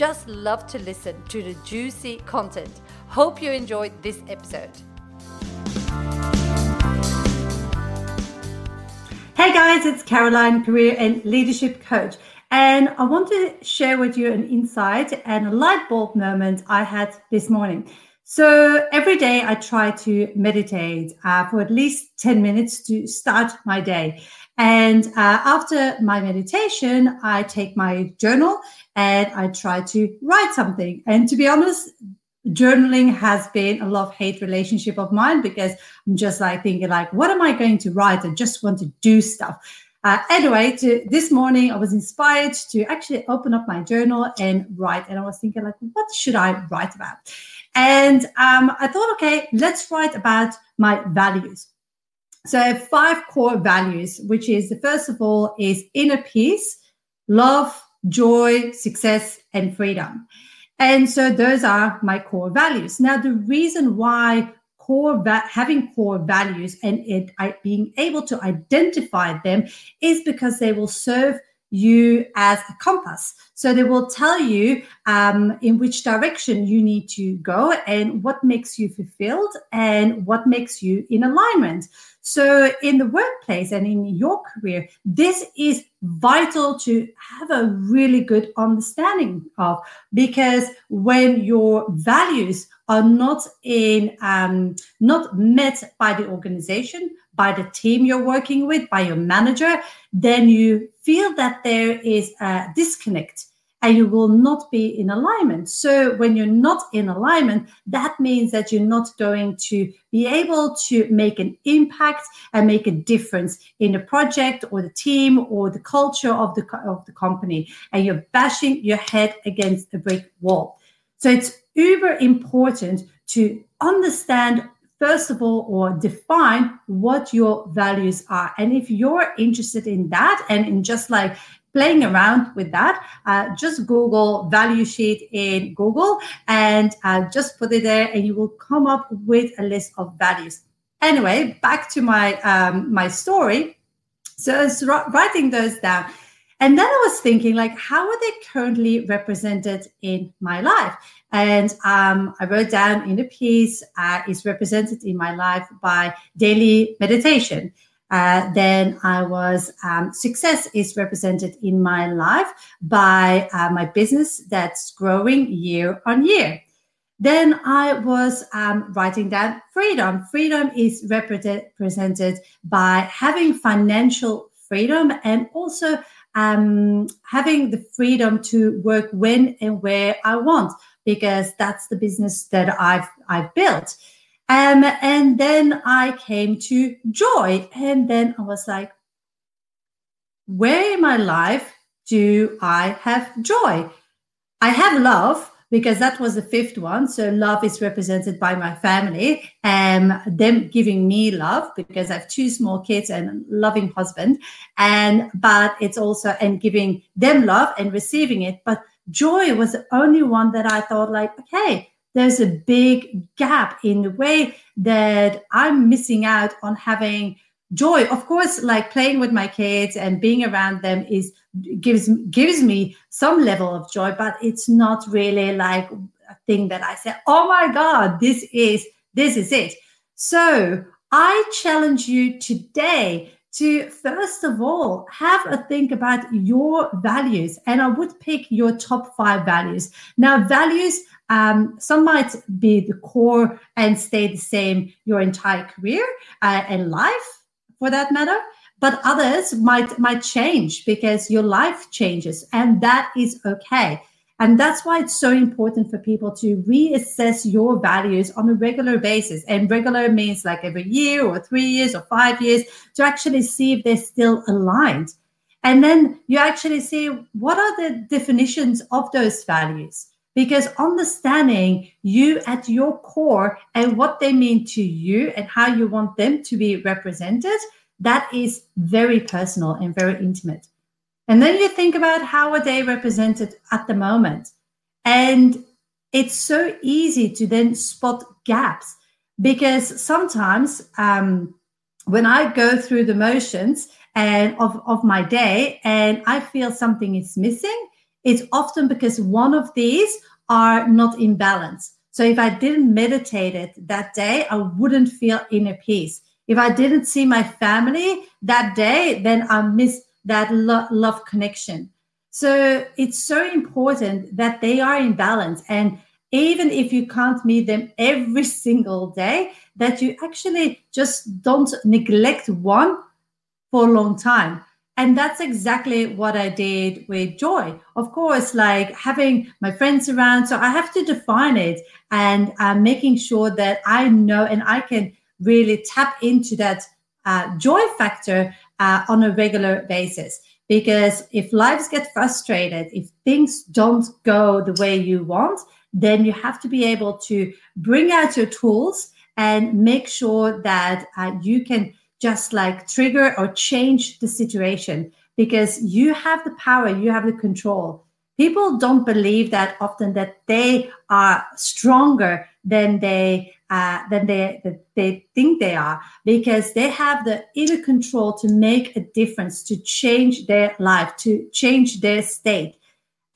just love to listen to the juicy content. Hope you enjoyed this episode. Hey guys, it's Caroline, career and leadership coach. And I want to share with you an insight and a light bulb moment I had this morning. So every day I try to meditate uh, for at least 10 minutes to start my day. And uh, after my meditation, I take my journal and I try to write something. And to be honest, journaling has been a love hate relationship of mine because I'm just like thinking like, what am I going to write? I just want to do stuff. Uh, anyway, to, this morning I was inspired to actually open up my journal and write. And I was thinking like, what should I write about? And um, I thought, okay, let's write about my values. So five core values, which is the first of all is inner peace, love, joy, success, and freedom. And so those are my core values. Now, the reason why core va- having core values and it I, being able to identify them is because they will serve you as a compass. So they will tell you um, in which direction you need to go and what makes you fulfilled and what makes you in alignment. So in the workplace and in your career, this is vital to have a really good understanding of because when your values are not in um, not met by the organization by the team you're working with, by your manager, then you feel that there is a disconnect and you will not be in alignment. So when you're not in alignment, that means that you're not going to be able to make an impact and make a difference in the project or the team or the culture of the, of the company. And you're bashing your head against a brick wall. So it's uber important to understand first of all, or define what your values are. And if you're interested in that and in just like playing around with that, uh, just Google value sheet in Google and uh, just put it there, and you will come up with a list of values. Anyway, back to my um, my story. So writing those down. And then I was thinking, like, how are they currently represented in my life? And um, I wrote down in the piece uh, is represented in my life by daily meditation. Uh, then I was um, success is represented in my life by uh, my business that's growing year on year. Then I was um, writing down freedom. Freedom is represented by having financial freedom and also um, having the freedom to work when and where I want because that's the business that I've I've built. Um, and then I came to joy, and then I was like, where in my life do I have joy? I have love because that was the fifth one. So love is represented by my family and them giving me love because I have two small kids and a loving husband. And but it's also and giving them love and receiving it. But joy was the only one that I thought like, okay, there's a big gap in the way that I'm missing out on having joy. Of course, like playing with my kids and being around them is gives gives me some level of joy, but it's not really like a thing that I say, oh my God, this is this is it. So I challenge you today to first of all have a think about your values and i would pick your top five values now values um, some might be the core and stay the same your entire career uh, and life for that matter but others might might change because your life changes and that is okay and that's why it's so important for people to reassess your values on a regular basis. And regular means like every year or three years or five years to actually see if they're still aligned. And then you actually see what are the definitions of those values. Because understanding you at your core and what they mean to you and how you want them to be represented, that is very personal and very intimate. And then you think about how are they represented at the moment. And it's so easy to then spot gaps because sometimes um, when I go through the motions and of, of my day and I feel something is missing, it's often because one of these are not in balance. So if I didn't meditate it that day, I wouldn't feel inner peace. If I didn't see my family that day, then I miss that lo- love connection. So it's so important that they are in balance. And even if you can't meet them every single day, that you actually just don't neglect one for a long time. And that's exactly what I did with joy. Of course, like having my friends around. So I have to define it and uh, making sure that I know and I can really tap into that uh, joy factor uh, on a regular basis. Because if lives get frustrated, if things don't go the way you want, then you have to be able to bring out your tools and make sure that uh, you can just like trigger or change the situation because you have the power, you have the control. People don't believe that often that they are stronger than they uh, than they that they think they are because they have the inner control to make a difference, to change their life, to change their state.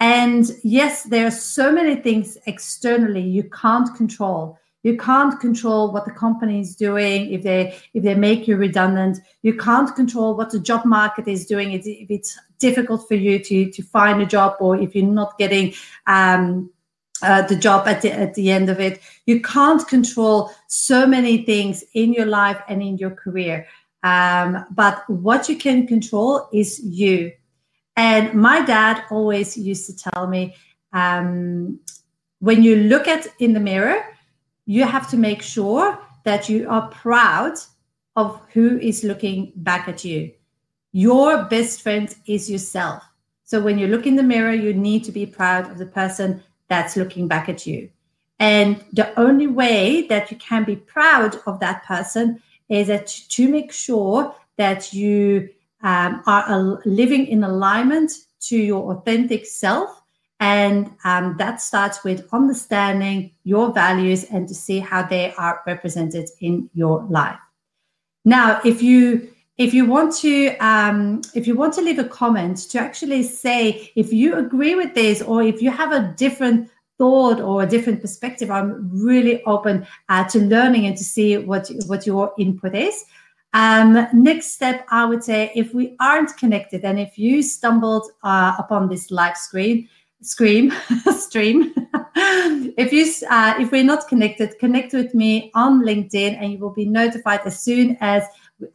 And yes, there are so many things externally you can't control. You can't control what the company is doing if they if they make you redundant. You can't control what the job market is doing. If it's difficult for you to to find a job or if you're not getting um, uh, the job at the at the end of it. You can't control so many things in your life and in your career. Um, but what you can control is you. And my dad always used to tell me, um, when you look at in the mirror, you have to make sure that you are proud of who is looking back at you. Your best friend is yourself. So when you look in the mirror, you need to be proud of the person that's looking back at you. And the only way that you can be proud of that person is that to make sure that you um, are living in alignment to your authentic self and um, that starts with understanding your values and to see how they are represented in your life. Now, if you if you want to um, if you want to leave a comment to actually say if you agree with this or if you have a different thought or a different perspective, I'm really open uh, to learning and to see what what your input is. Um, next step, I would say, if we aren't connected and if you stumbled uh, upon this live screen, scream stream. If you uh, if we're not connected connect with me on linkedin and you will be notified as soon as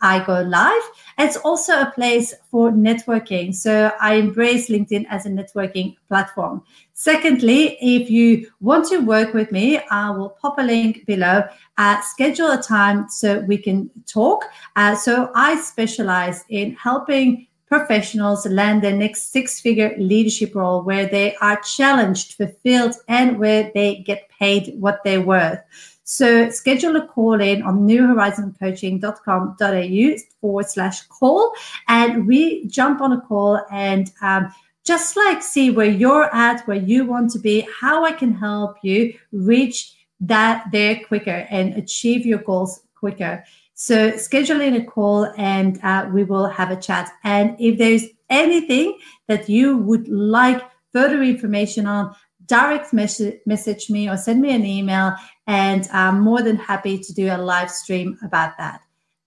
i go live. It's also a place for networking. So i embrace linkedin as a networking platform. Secondly if you want to work with me i will pop a link below uh, schedule a time so we can talk. Uh, so i specialize in helping professionals land their next six figure leadership role where they are challenged, fulfilled, and where they get paid what they're worth. So schedule a call in on newhorizoncoaching.com.au forward slash call. And we jump on a call and um, just like see where you're at, where you want to be, how I can help you reach that there quicker and achieve your goals quicker. So schedule in a call and uh, we will have a chat. And if there's anything that you would like further information on, direct message, message me or send me an email and I'm more than happy to do a live stream about that.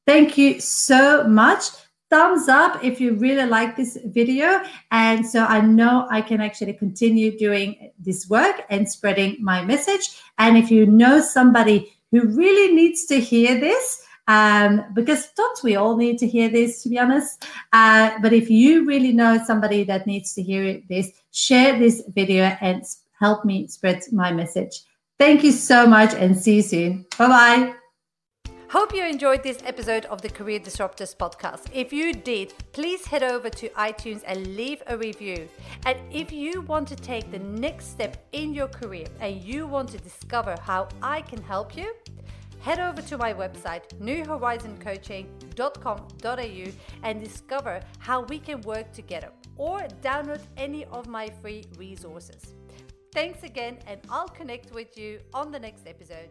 Thank you so much. Thumbs up if you really like this video. And so I know I can actually continue doing this work and spreading my message. And if you know somebody who really needs to hear this, um, because don't we all need to hear this, to be honest? Uh, but if you really know somebody that needs to hear this, share this video and help me spread my message. Thank you so much and see you soon. Bye bye. Hope you enjoyed this episode of the Career Disruptors podcast. If you did, please head over to iTunes and leave a review. And if you want to take the next step in your career and you want to discover how I can help you, head over to my website, newhorizoncoaching.com.au, and discover how we can work together or download any of my free resources. Thanks again, and I'll connect with you on the next episode.